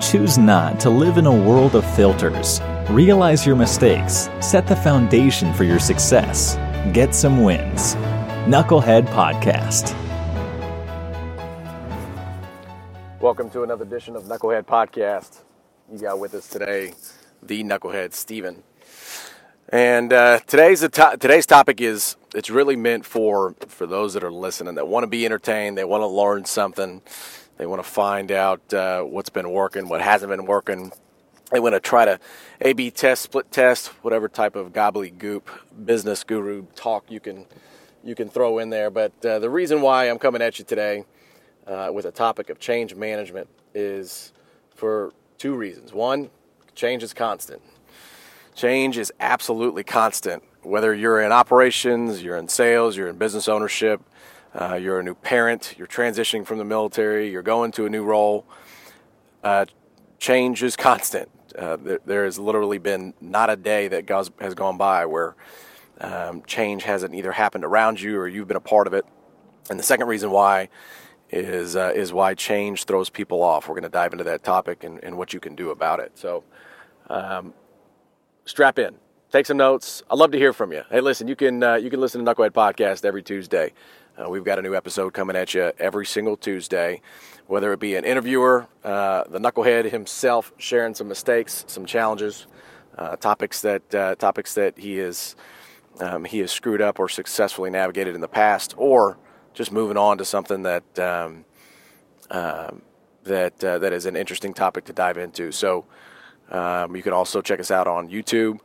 Choose not to live in a world of filters. Realize your mistakes, set the foundation for your success, get some wins. Knucklehead Podcast. Welcome to another edition of Knucklehead Podcast. You got with us today the Knucklehead Stephen. And uh, today's to- today's topic is it's really meant for for those that are listening that want to be entertained, they want to learn something, they want to find out uh, what's been working, what hasn't been working. They want to try to A/B test, split test, whatever type of gobbledygook business guru talk you can you can throw in there. But uh, the reason why I'm coming at you today uh, with a topic of change management is for two reasons. One, change is constant. Change is absolutely constant. Whether you're in operations, you're in sales, you're in business ownership, uh, you're a new parent, you're transitioning from the military, you're going to a new role, uh, change is constant. Uh, there, there, has literally been not a day that goes, has gone by where um, change hasn't either happened around you or you've been a part of it. And the second reason why is uh, is why change throws people off. We're going to dive into that topic and, and, what you can do about it. So, um, strap in, take some notes. I'd love to hear from you. Hey, listen, you can uh, you can listen to the Knucklehead Podcast every Tuesday. Uh, we've got a new episode coming at you every single Tuesday, whether it be an interviewer, uh, the Knucklehead himself sharing some mistakes, some challenges, uh, topics that uh, topics that he is um, he has screwed up or successfully navigated in the past, or just moving on to something that um, um that uh, that is an interesting topic to dive into. So. Um, you can also check us out on YouTube,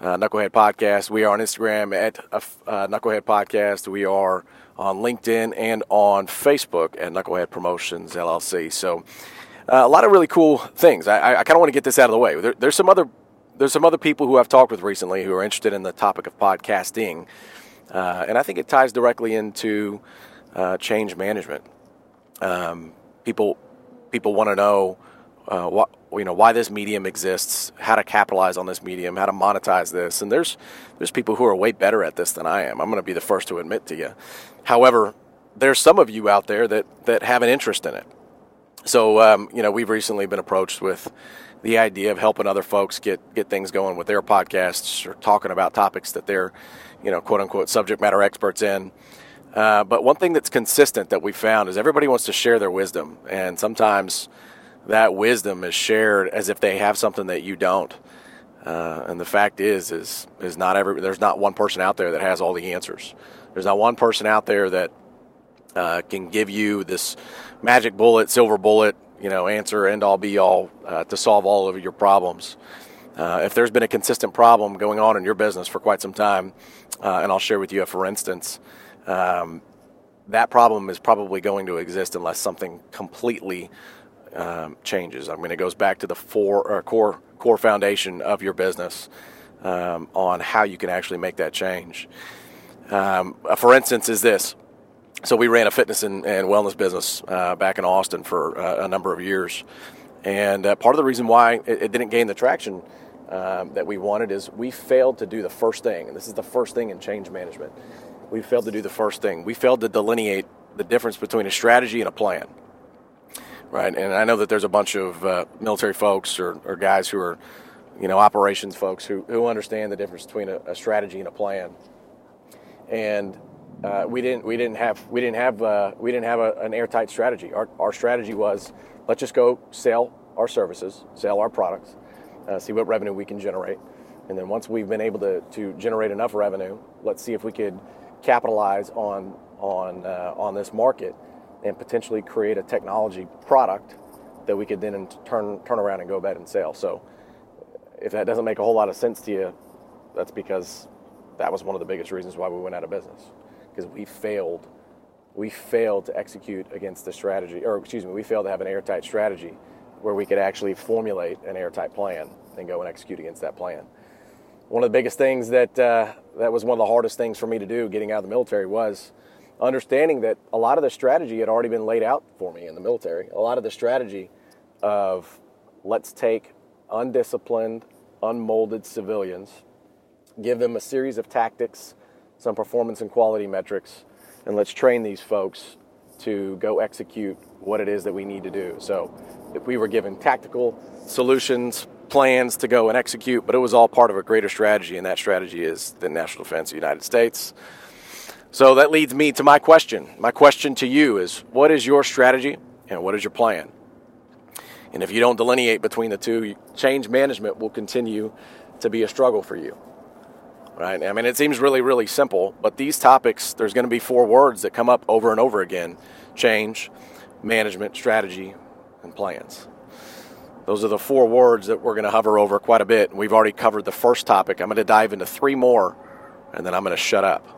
uh, Knucklehead Podcast. We are on Instagram at uh, uh, Knucklehead Podcast. We are on LinkedIn and on Facebook at Knucklehead Promotions LLC. So uh, a lot of really cool things. I, I kind of want to get this out of the way. There, there's some other there's some other people who I've talked with recently who are interested in the topic of podcasting, uh, and I think it ties directly into uh, change management. Um, people people want to know what you know why this medium exists, how to capitalize on this medium, how to monetize this. And there's there's people who are way better at this than I am. I'm going to be the first to admit to you. However, there's some of you out there that that have an interest in it. So um, you know we've recently been approached with the idea of helping other folks get get things going with their podcasts or talking about topics that they're you know quote unquote subject matter experts in. Uh, but one thing that's consistent that we found is everybody wants to share their wisdom, and sometimes that wisdom is shared as if they have something that you don't. Uh, and the fact is, is is not every there's not one person out there that has all the answers. There's not one person out there that uh, can give you this magic bullet, silver bullet, you know, answer end all be all uh, to solve all of your problems. Uh, if there's been a consistent problem going on in your business for quite some time, uh, and I'll share with you, for instance, um, that problem is probably going to exist unless something completely um, changes. I mean, it goes back to the four, core core foundation of your business um, on how you can actually make that change. Um, for instance, is this. So we ran a fitness and, and wellness business uh, back in Austin for uh, a number of years, and uh, part of the reason why it, it didn't gain the traction um, that we wanted is we failed to do the first thing, and this is the first thing in change management. We failed to do the first thing. We failed to delineate the difference between a strategy and a plan right? And I know that there's a bunch of uh, military folks or, or, guys who are, you know, operations folks who, who understand the difference between a, a strategy and a plan. And uh, we didn't we didn't have we didn't have uh, we didn't have a, an airtight strategy. Our, our strategy was let's just go sell our services, sell our products, uh, see what revenue we can generate, and then once we've been able to, to generate enough revenue, let's see if we could capitalize on on uh, on this market and potentially create a technology product that we could then turn turn around and go back and sell. So if that doesn't make a whole lot of sense to you, that's because that was one of the biggest reasons why we went out of business because we failed we failed to execute against the strategy or excuse me we failed to have an airtight strategy where we could actually formulate an airtight plan and go and execute against that plan one of the biggest things that uh, that was one of the hardest things for me to do getting out of the military was understanding that a lot of the strategy had already been laid out for me in the military. A lot of the strategy of let's take undisciplined, unmolded civilians, give them a series of tactics, some performance and quality metrics, and let's train these folks to go execute what it is that we need to do. So, we were given tactical solutions, plans to go and execute, but it was all part of a greater strategy, and that strategy is the national defense of the United States. So that leads me to my question. My question to you is what is your strategy and what is your plan? And if you don't delineate between the two, change management will continue to be a struggle for you. Right? I mean, it seems really, really simple, but these topics, there's going to be four words that come up over and over again change, management, strategy, and plans. Those are the four words that we're going to hover over quite a bit. We've already covered the first topic. I'm going to dive into three more, and then I'm going to shut up.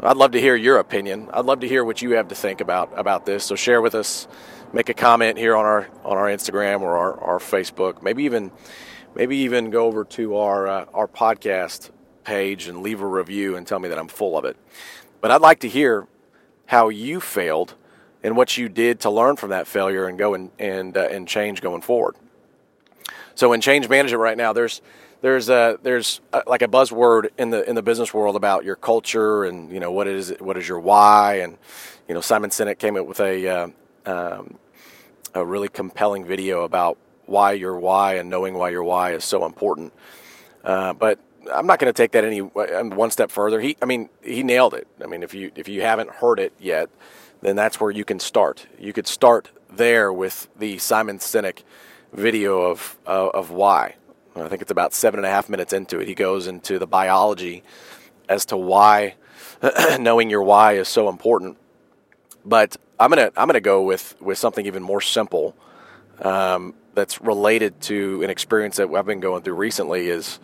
I'd love to hear your opinion. I'd love to hear what you have to think about about this. So share with us, make a comment here on our on our Instagram or our, our Facebook. Maybe even maybe even go over to our uh, our podcast page and leave a review and tell me that I'm full of it. But I'd like to hear how you failed and what you did to learn from that failure and go and and uh, and change going forward. So in change management right now, there's there's a there's a, like a buzzword in the in the business world about your culture and you know what is what is your why and you know Simon Sinek came up with a uh, um, a really compelling video about why your why and knowing why your why is so important. Uh, but I'm not going to take that any one step further. He, I mean, he nailed it. I mean, if you if you haven't heard it yet, then that's where you can start. You could start there with the Simon Sinek video of uh, of why. I think it's about seven and a half minutes into it. He goes into the biology as to why knowing your why is so important. But I'm gonna I'm gonna go with with something even more simple um, that's related to an experience that I've been going through recently. Is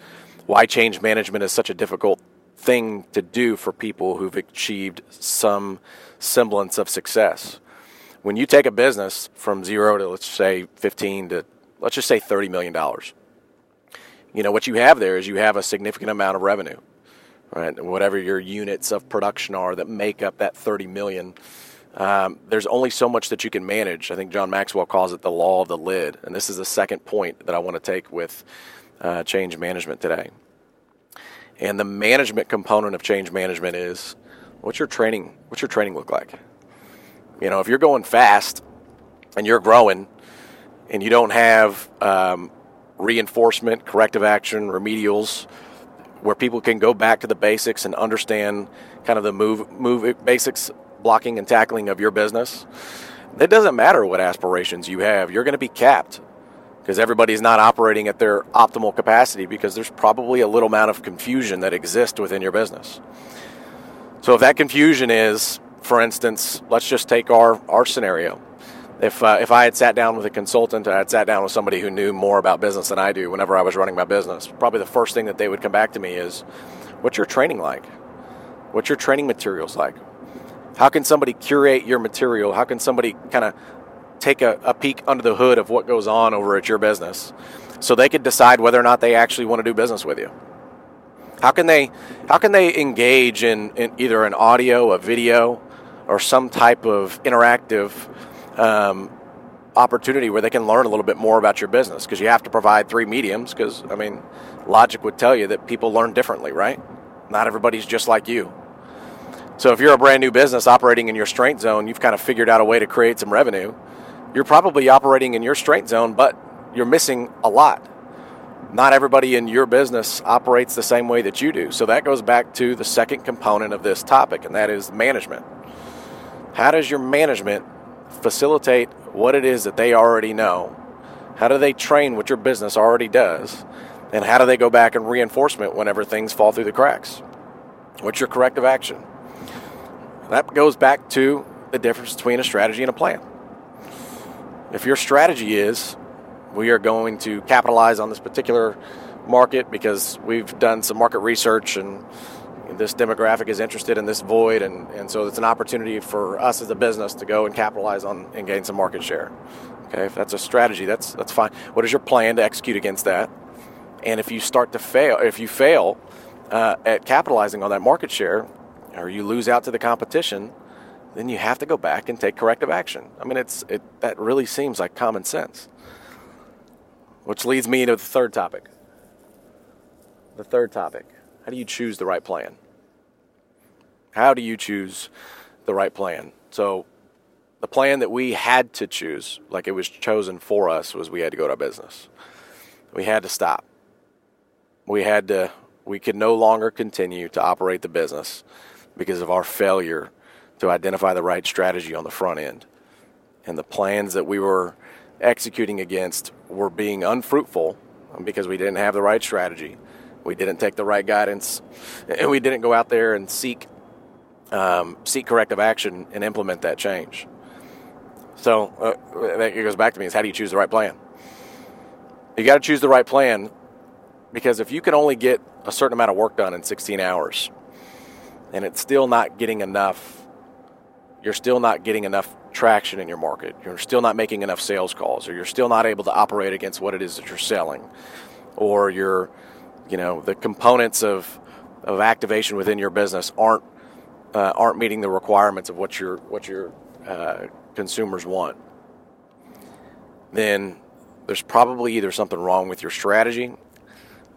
why change management is such a difficult thing to do for people who've achieved some semblance of success. When you take a business from zero to let's say 15 to let's just say 30 million dollars you know what you have there is you have a significant amount of revenue right? Whatever your units of production are that make up that 30 million um, there's only so much that you can manage. I think john maxwell calls it the law of the lid. And this is the second point that i want to take with uh, change management today. And the management component of change management is what's your training what's your training look like? You know if you're going fast and you're growing and you don't have um, reinforcement, corrective action, remedials, where people can go back to the basics and understand kind of the move move basics blocking and tackling of your business. It doesn't matter what aspirations you have, you're going to be capped because everybody's not operating at their optimal capacity because there's probably a little amount of confusion that exists within your business. So if that confusion is, for instance, let's just take our, our scenario if uh, if I had sat down with a consultant, I had sat down with somebody who knew more about business than I do. Whenever I was running my business, probably the first thing that they would come back to me is, "What's your training like? What's your training materials like? How can somebody curate your material? How can somebody kind of take a, a peek under the hood of what goes on over at your business, so they could decide whether or not they actually want to do business with you?" How can they how can they engage in, in either an audio, a video, or some type of interactive um, opportunity where they can learn a little bit more about your business because you have to provide three mediums because i mean logic would tell you that people learn differently right? Not everybody's just like you. So if you're a brand new business operating in your strength zone you've kind of figured out a way to create some revenue you're probably operating in your strength zone but you're missing a lot. Not everybody in your business operates the same way that you do. So that goes back to the second component of this topic and that is management. How does your management facilitate what it is that they already know? How do they train what your business already does? And how do they go back and reinforcement whenever things fall through the cracks? What's your corrective action? That goes back to the difference between a strategy and a plan. If your strategy is we are going to capitalize on this particular market because we've done some market research and this demographic is interested in this void, and, and so it's an opportunity for us as a business to go and capitalize on and gain some market share. Okay, if that's a strategy, that's that's fine. What is your plan to execute against that? And if you start to fail, if you fail uh, at capitalizing on that market share, or you lose out to the competition, then you have to go back and take corrective action. I mean, it's it that really seems like common sense. Which leads me to the third topic. The third topic how do you choose the right plan? How do you choose the right plan? So, the plan that we had to choose, like it was chosen for us, was we had to go to our business. We had to stop. We had to. We could no longer continue to operate the business because of our failure to identify the right strategy on the front end, and the plans that we were executing against were being unfruitful because we didn't have the right strategy. We didn't take the right guidance, and we didn't go out there and seek um, seek corrective action and implement that change. So uh, that goes back to me: is how do you choose the right plan? You got to choose the right plan because if you can only get a certain amount of work done in 16 hours, and it's still not getting enough, you're still not getting enough traction in your market. You're still not making enough sales calls, or you're still not able to operate against what it is that you're selling, or you're, you know, the components of of activation within your business aren't uh, aren't meeting the requirements of what your what your uh, consumers want. Then there's probably either something wrong with your strategy,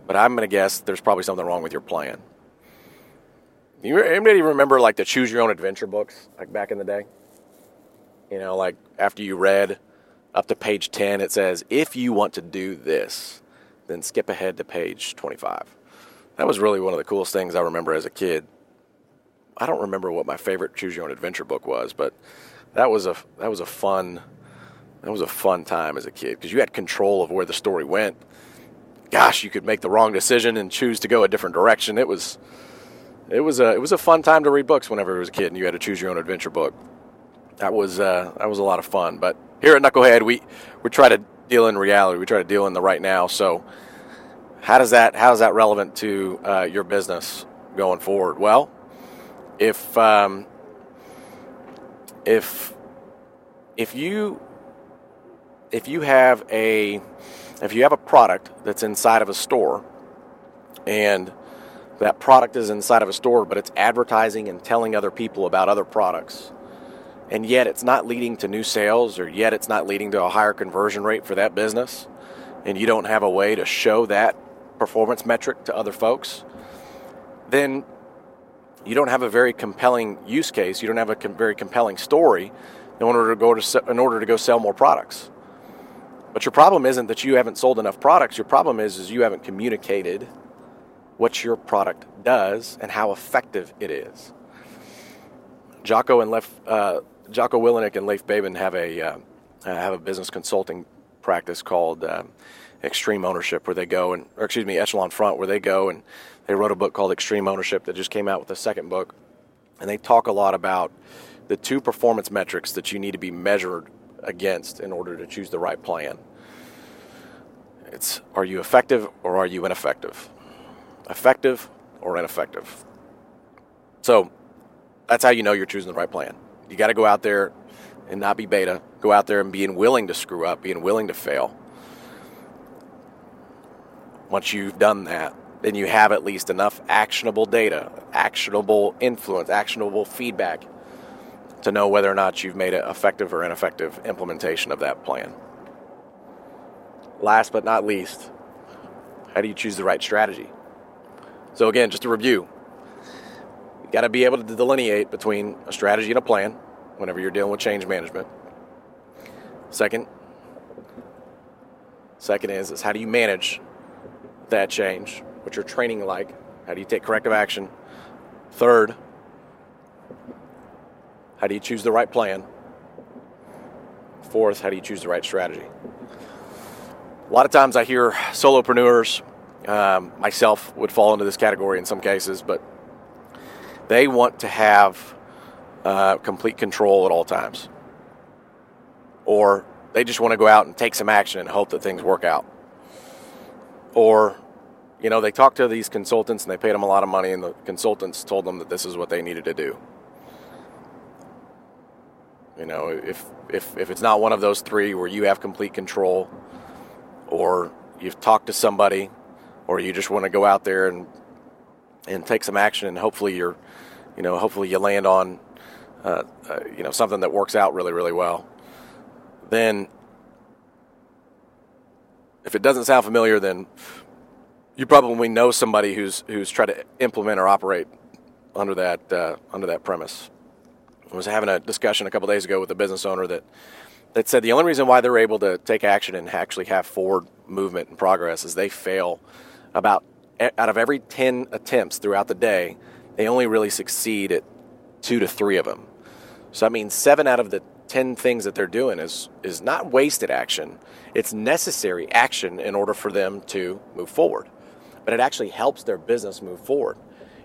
but I'm going to guess there's probably something wrong with your plan. You anybody remember like the choose your own adventure books like back in the day? You know, like after you read up to page 10, it says, if you want to do this, then skip ahead to page 25. That was really one of the coolest things I remember as a kid. I don't remember what my favorite choose your own adventure book was, but that was a that was a fun that was a fun time as a kid because you had control of where the story went. Gosh, you could make the wrong decision and choose to go a different direction. It was it was a it was a fun time to read books whenever I was a kid and you had to choose your own adventure book that was uh, that was a lot of fun. But here at Knucklehead, we we try to deal in reality. We try to deal in the right now. So how does that how is that relevant to uh, your business going forward? Well, if um, if if you if you have a if you have a product that's inside of a store and that product is inside of a store but it's advertising and telling other people about other products and yet it's not leading to new sales or yet it's not leading to a higher conversion rate for that business. And you don't have a way to show that performance metric to other folks then you don't have a very compelling use case. You don't have a com- very compelling story in order to go to se- in order to go sell more products. But your problem isn't that you haven't sold enough products. Your problem is is you haven't communicated what your product does and how effective it is. Jocko and Leif, uh, Jocko Willink and Leif Babin have a uh, have a business consulting practice called uh, Extreme Ownership, where they go and, or excuse me, Echelon Front, where they go and they wrote a book called Extreme Ownership that just came out with a second book, and they talk a lot about the two performance metrics that you need to be measured against in order to choose the right plan. It's are you effective or are you ineffective? Effective or ineffective? So that's how you know you're choosing the right plan. You got to go out there and not be beta. Go out there and being willing to screw up, being willing to fail. Once you've done that, then you have at least enough actionable data, actionable influence, actionable feedback to know whether or not you've made an effective or ineffective implementation of that plan. Last but not least, how do you choose the right strategy? So, again, just to review, you got to be able to delineate between a strategy and a plan whenever you're dealing with change management. Second, second is, is how do you manage that change? What's your training like? How do you take corrective action? Third, how do you choose the right plan? Fourth, how do you choose the right strategy? A lot of times I hear solopreneurs, um, myself would fall into this category in some cases, but they want to have uh, complete control at all times. Or they just want to go out and take some action and hope that things work out. Or, you know, they talk to these consultants and they paid them a lot of money, and the consultants told them that this is what they needed to do. You know, if, if, if it's not one of those three where you have complete control, or you've talked to somebody, or you just want to go out there and and take some action, and hopefully you're, you know, hopefully you land on uh, uh, you know something that works out really really well, then if it doesn't sound familiar, then you probably know somebody who's who's tried to implement or operate under that uh, under that premise. I was having a discussion a couple days ago with a business owner that that said the only reason why they're able to take action and actually have forward movement and progress is they fail about out of every 10 attempts throughout the day, they only really succeed at two to three of them. So that means seven out of the 10 things that they're doing is, is not wasted action, it's necessary action in order for them to move forward. But it actually helps their business move forward.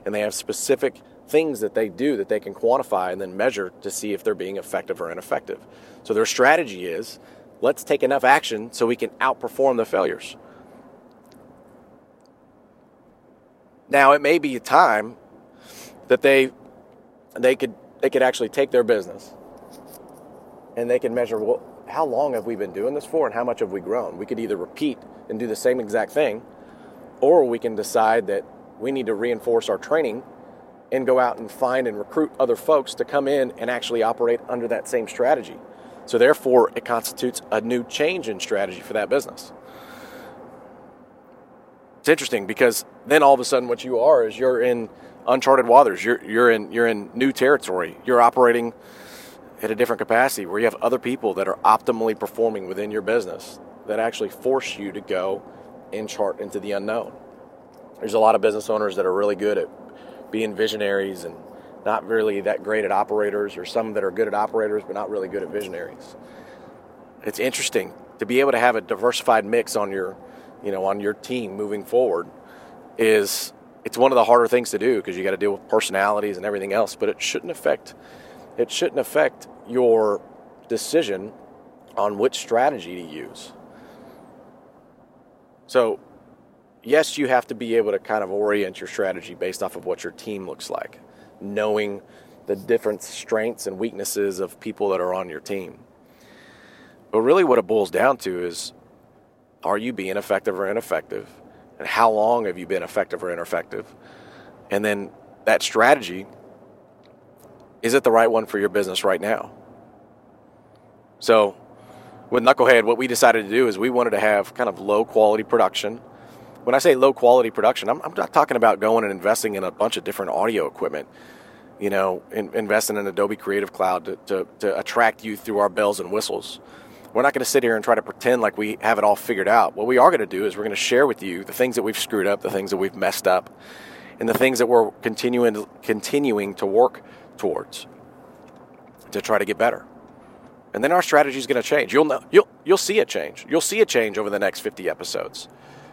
And they have specific things that they do that they can quantify and then measure to see if they're being effective or ineffective. So their strategy is let's take enough action so we can outperform the failures. Now it may be a time that they they could they could actually take their business and they can measure well, how long have we been doing this for and how much have we grown. We could either repeat and do the same exact thing, or we can decide that we need to reinforce our training and go out and find and recruit other folks to come in and actually operate under that same strategy. So, therefore, it constitutes a new change in strategy for that business. It's interesting because then all of a sudden, what you are is you're in uncharted waters. You're, you're, in, you're in new territory. You're operating at a different capacity where you have other people that are optimally performing within your business that actually force you to go and chart into the unknown. There's a lot of business owners that are really good at being visionaries and not really that great at operators, or some that are good at operators but not really good at visionaries. It's interesting to be able to have a diversified mix on your, you know, on your team moving forward. Is it's one of the harder things to do because you got to deal with personalities and everything else, but it shouldn't affect it shouldn't affect your decision on which strategy to use. So yes, you have to be able to kind of orient your strategy based off of what your team looks like, knowing the different strengths and weaknesses of people that are on your team. But really, what it boils down to is are you being effective or ineffective? And how long have you been effective or ineffective? And then that strategy is it the right one for your business right now? So, with Knucklehead, what we decided to do is we wanted to have kind of low quality production when I say low quality production, I'm, I'm, not talking about going and investing in a bunch of different audio equipment. You know, in, investing in Adobe Creative Cloud to, to, to attract you through our bells and whistles. We're not going to sit here and try to pretend like we have it all figured out. What we are going to do is we're going to share with you the things that we've screwed up, the things that we've messed up, and the things that we're continuing continuing to work towards to try to get better. And then our strategy is going to change. You'll know you'll you'll see it change. You'll see a change over the next 50 episodes.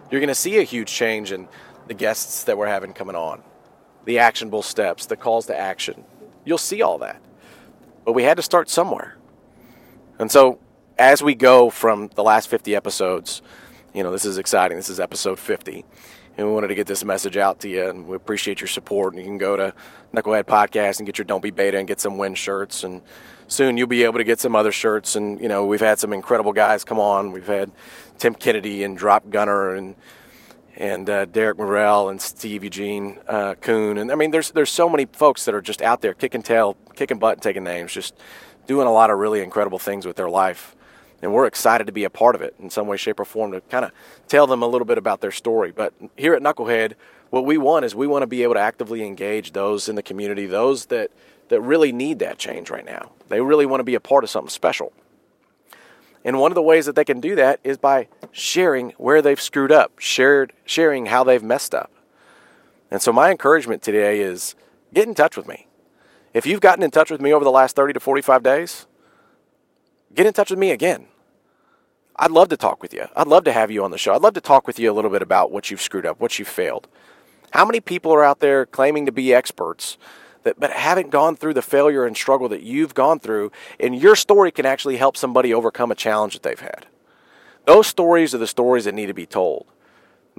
You're going to see a huge change in the guests that we're having coming on, the actionable steps, the calls to action. You'll see all that. But we had to start somewhere. And so as we go from the last 50 episodes, you know, this is exciting. This is episode 50. And we wanted to get this message out to you, and we appreciate your support. And you can go to Knucklehead Podcast and get your Don't Be Beta and get some win shirts. And soon you'll be able to get some other shirts. And, you know, we've had some incredible guys come on. We've had Tim Kennedy and Drop Gunner and and uh, Derek Morrell and Steve Eugene uh, Kuhn. And I mean, there's there's so many folks that are just out there kicking tail, kicking butt, and taking names, just doing a lot of really incredible things with their life. And we're excited to be a part of it in some way, shape, or form to kind of tell them a little bit about their story. But here at Knucklehead, what we want is we want to be able to actively engage those in the community, those that that really need that change right now. They really want to be a part of something special. And one of the ways that they can do that is by sharing where they've screwed up, shared, sharing how they've messed up. And so my encouragement today is get in touch with me. If you've gotten in touch with me over the last 30 to 45 days, get in touch with me again. I'd love to talk with you. I'd love to have you on the show. I'd love to talk with you a little bit about what you've screwed up, what you've failed. How many people are out there claiming to be experts that but haven't gone through the failure and struggle that you've gone through, and your story can actually help somebody overcome a challenge that they've had. Those stories are the stories that need to be told.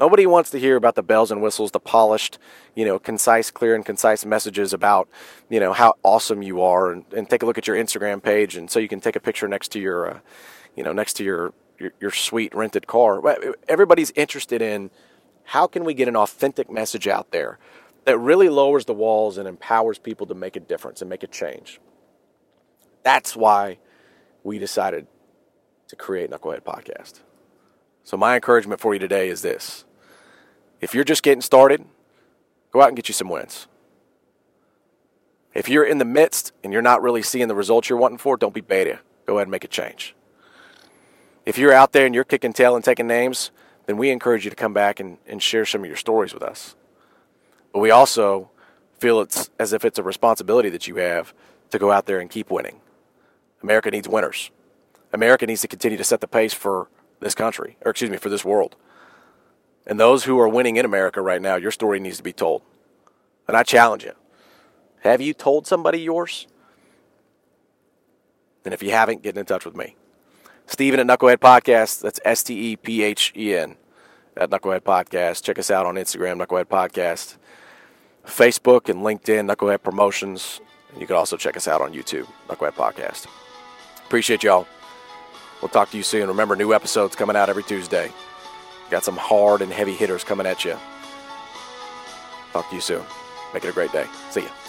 Nobody wants to hear about the bells and whistles, the polished, you know, concise, clear, and concise messages about, you know, how awesome you are, and, and take a look at your Instagram page, and so you can take a picture next to your, uh, you know, next to your, your your sweet rented car. Everybody's interested in how can we get an authentic message out there that really lowers the walls and empowers people to make a difference and make a change. That's why we decided to create Knucklehead Podcast. So, my encouragement for you today is this if you're just getting started, go out and get you some wins. If you're in the midst and you're not really seeing the results you're wanting for, don't be beta. Go ahead and make a change. If you're out there and you're kicking tail and taking names, then we encourage you to come back and, and share some of your stories with us. But we also feel it's as if it's a responsibility that you have to go out there and keep winning. America needs winners. America needs to continue to set the pace for this country, or excuse me, for this world. And those who are winning in America right now, your story needs to be told. And I challenge you. Have you told somebody yours? And if you haven't, get in touch with me. Stephen at Knucklehead Podcast. That's S T E P H E N at Knucklehead Podcast. Check us out on Instagram, Knucklehead Podcast, Facebook and LinkedIn, Knucklehead Promotions. And you can also check us out on YouTube, Knucklehead Podcast. Appreciate y'all. We'll talk to you soon. Remember, new episodes coming out every Tuesday. Got some hard and heavy hitters coming at you. Talk to you soon. Make it a great day. See ya.